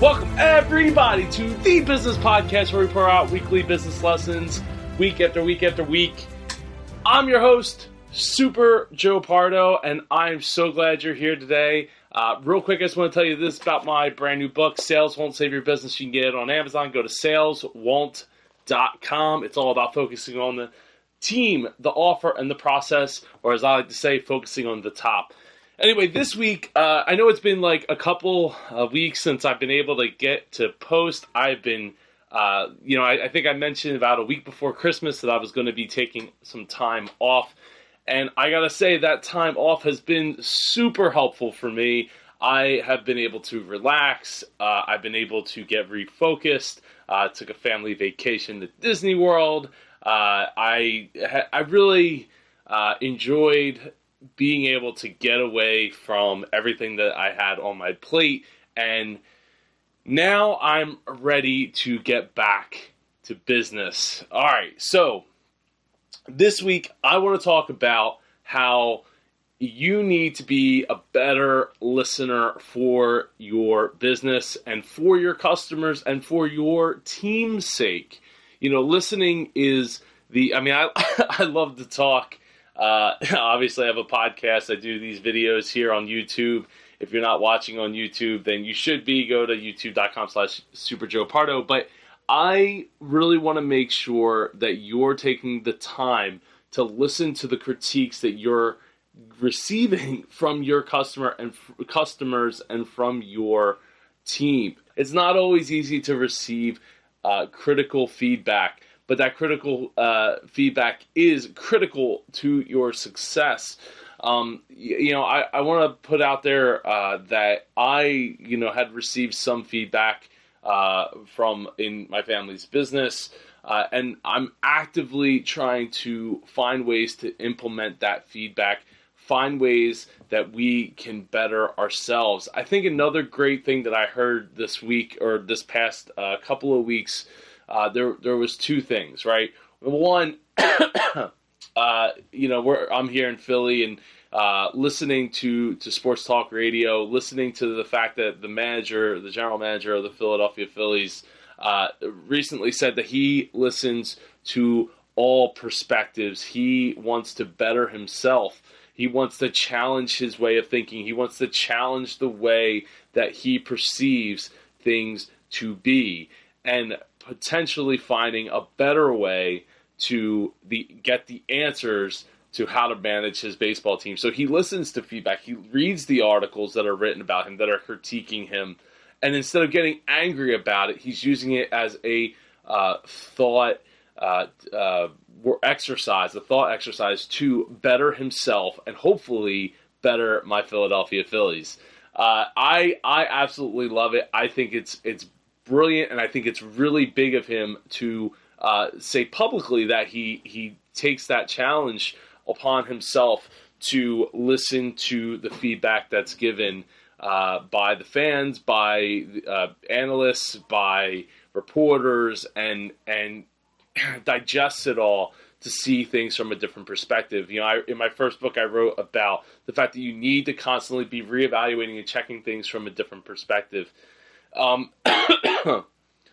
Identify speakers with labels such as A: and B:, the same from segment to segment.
A: Welcome, everybody, to the Business Podcast where we pour out weekly business lessons week after week after week. I'm your host, Super Joe Pardo, and I'm so glad you're here today. Uh, real quick, I just want to tell you this about my brand new book, Sales Won't Save Your Business. You can get it on Amazon. Go to saleswon't.com. It's all about focusing on the team, the offer, and the process, or as I like to say, focusing on the top. Anyway, this week, uh, I know it's been like a couple of weeks since I've been able to get to post. I've been, uh, you know, I, I, think I mentioned about a week before Christmas that I was going to be taking some time off. And I got to say, that time off has been super helpful for me. I have been able to relax. Uh, I've been able to get refocused. Uh, took a family vacation to Disney World. Uh, I I really uh, enjoyed being able to get away from everything that I had on my plate. And now I'm ready to get back to business. All right, so this week I want to talk about how you need to be a better listener for your business and for your customers and for your team's sake. You know, listening is the, I mean, I, I love to talk uh, obviously, I have a podcast. I do these videos here on YouTube. If you're not watching on YouTube, then you should be. Go to youtube.com slash superjoepardo. But I really want to make sure that you're taking the time to listen to the critiques that you're receiving from your customer and f- customers and from your team. It's not always easy to receive uh, critical feedback but that critical uh, feedback is critical to your success. Um, you, know, I, I want to put out there uh, that I, you know, had received some feedback uh, from in my family's business, uh, and I'm actively trying to find ways to implement that feedback. Find ways that we can better ourselves. I think another great thing that I heard this week or this past uh, couple of weeks uh, there there was two things, right? One, uh, you know, we're, I'm here in Philly and uh, listening to to sports talk radio, listening to the fact that the manager, the general manager of the Philadelphia Phillies, uh, recently said that he listens to all perspectives. He wants to better himself. He wants to challenge his way of thinking. He wants to challenge the way that he perceives things to be. And potentially finding a better way to the get the answers to how to manage his baseball team. So he listens to feedback. He reads the articles that are written about him that are critiquing him, and instead of getting angry about it, he's using it as a uh, thought uh, uh, exercise, a thought exercise to better himself and hopefully better my Philadelphia Phillies. Uh, I I absolutely love it. I think it's it's brilliant, and I think it's really big of him to uh, say publicly that he he takes that challenge upon himself to listen to the feedback that's given uh, by the fans, by uh, analysts, by reporters, and and digests it all to see things from a different perspective. You know, I, in my first book, I wrote about the fact that you need to constantly be reevaluating and checking things from a different perspective. Um,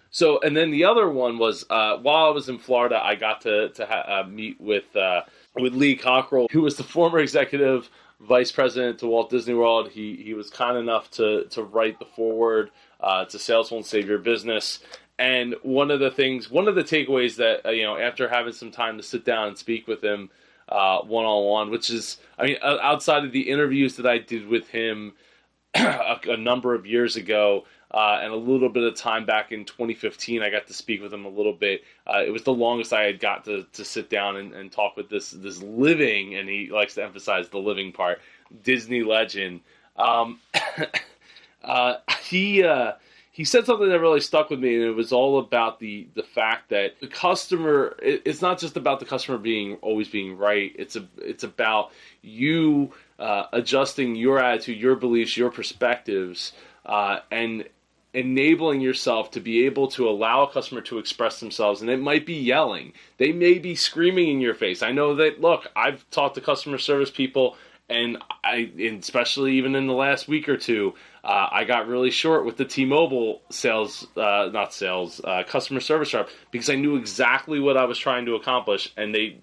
A: so, and then the other one was uh, while I was in Florida, I got to to ha- uh, meet with uh, with Lee Cockerell, who was the former executive vice president to Walt Disney World. He he was kind enough to to write the foreword uh, to Sales Won't Save Your Business. And one of the things, one of the takeaways that uh, you know, after having some time to sit down and speak with him one on one, which is, I mean, outside of the interviews that I did with him a, a number of years ago, uh, and a little bit of time back in 2015, I got to speak with him a little bit. Uh, it was the longest I had got to, to sit down and, and talk with this this living, and he likes to emphasize the living part, Disney legend. Um, uh, he uh, he said something that really stuck with me, and it was all about the the fact that the customer. It, it's not just about the customer being always being right. It's a it's about you uh, adjusting your attitude, your beliefs, your perspectives, uh, and enabling yourself to be able to allow a customer to express themselves. And it might be yelling. They may be screaming in your face. I know that look i've talked to customer service people and I, especially even in the last week or two, uh, I got really short with the T-Mobile sales, uh, not sales, uh, customer service rep because I knew exactly what I was trying to accomplish, and they,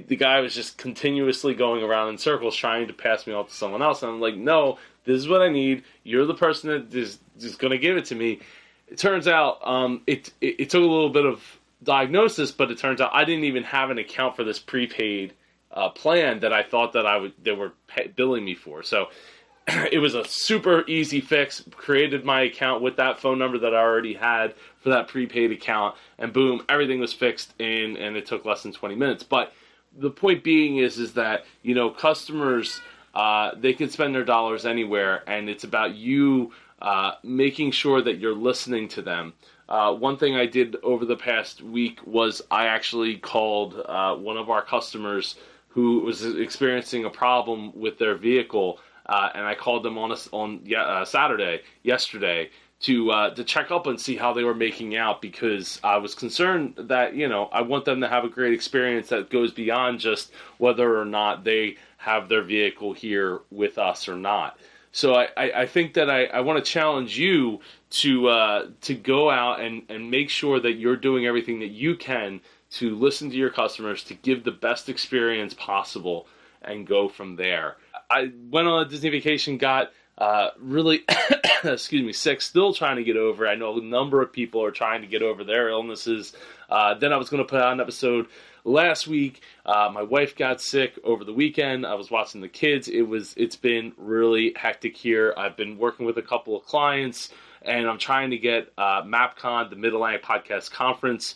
A: the guy was just continuously going around in circles trying to pass me off to someone else, and I'm like, no, this is what I need. You're the person that is just going to give it to me. It turns out um, it, it it took a little bit of diagnosis, but it turns out I didn't even have an account for this prepaid uh, plan that I thought that I would they were pay, billing me for. So it was a super easy fix. Created my account with that phone number that I already had for that prepaid account, and boom, everything was fixed in, and it took less than 20 minutes. But the point being is, is that you know customers uh, they can spend their dollars anywhere, and it's about you uh, making sure that you're listening to them. Uh, one thing I did over the past week was I actually called uh, one of our customers who was experiencing a problem with their vehicle, uh, and I called them on a, on uh, Saturday yesterday to uh, to check up and see how they were making out because I was concerned that you know I want them to have a great experience that goes beyond just whether or not they have their vehicle here with us or not. So I, I, I think that I, I want to challenge you to uh, to go out and, and make sure that you're doing everything that you can to listen to your customers, to give the best experience possible, and go from there. I went on a Disney vacation, got uh, really, excuse me, sick, still trying to get over. I know a number of people are trying to get over their illnesses. Uh, then I was going to put out an episode last week. Uh, my wife got sick over the weekend. I was watching the kids. It was it's been really hectic here. I've been working with a couple of clients, and I'm trying to get uh, MapCon, the Mid Atlantic Podcast Conference.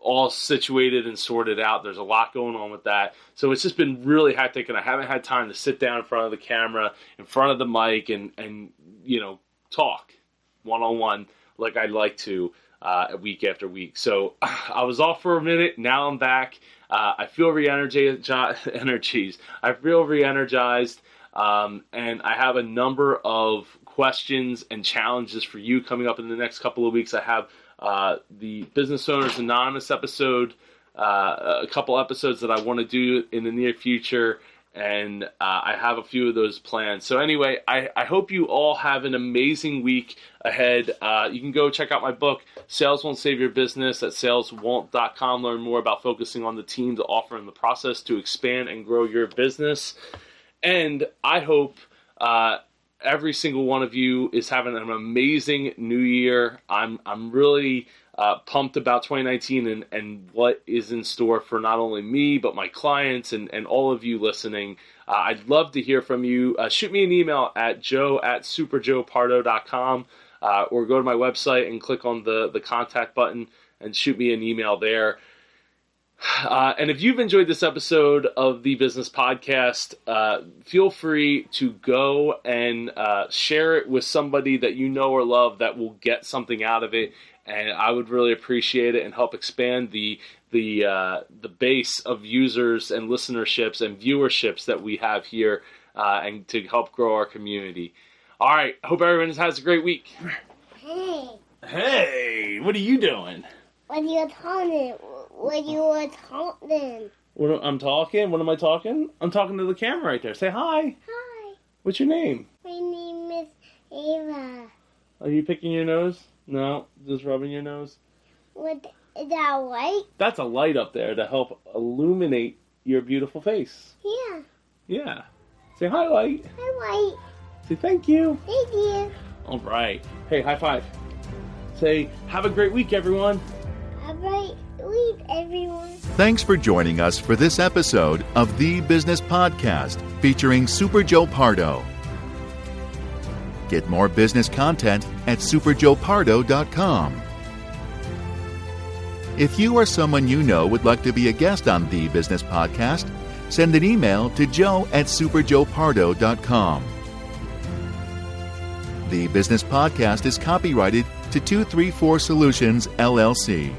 A: All situated and sorted out. There's a lot going on with that. So it's just been really hectic, and I haven't had time to sit down in front of the camera, in front of the mic, and, and you know, talk one on one like I'd like to uh, week after week. So I was off for a minute. Now I'm back. Uh, I feel re-energized. Energies. I feel re-energized, um, and I have a number of questions and challenges for you coming up in the next couple of weeks. I have uh, the Business Owners Anonymous episode, uh, a couple episodes that I want to do in the near future, and uh, I have a few of those planned. So, anyway, I, I hope you all have an amazing week ahead. Uh, you can go check out my book, Sales Won't Save Your Business, at saleswon't.com. Learn more about focusing on the team, the offer, and the process to expand and grow your business. And I hope uh, every single one of you is having an amazing new year. I'm I'm really uh, pumped about 2019 and, and what is in store for not only me but my clients and, and all of you listening. Uh, I'd love to hear from you. Uh, shoot me an email at joe at superjoepardo.com uh, or go to my website and click on the, the contact button and shoot me an email there. Uh, and if you've enjoyed this episode of the Business Podcast, uh, feel free to go and uh, share it with somebody that you know or love that will get something out of it. And I would really appreciate it and help expand the the uh, the base of users and listenerships and viewerships that we have here, uh, and to help grow our community. All right, hope everyone has a great week.
B: Hey.
A: Hey, what are you doing?
B: What are you talking? What are you were talking?
A: What I'm talking? What am I talking? I'm talking to the camera right there. Say hi.
B: Hi,
A: What's your name?
B: my name is Ava.
A: Are you picking your nose? No, just rubbing your nose.
B: What is that light?
A: That's a light up there to help illuminate your beautiful face.
B: Yeah,
A: Yeah. Say hi, light.
B: hi light.
A: Say thank you.
B: Thank you.
A: All right. Hey, high five. Say have a great week, everyone.
B: All right, everyone.
C: Thanks for joining us for this episode of The Business Podcast featuring Super Joe Pardo. Get more business content at superjoepardo.com. If you or someone you know would like to be a guest on The Business Podcast, send an email to joe at superjoepardo.com. The Business Podcast is copyrighted to 234 Solutions, LLC.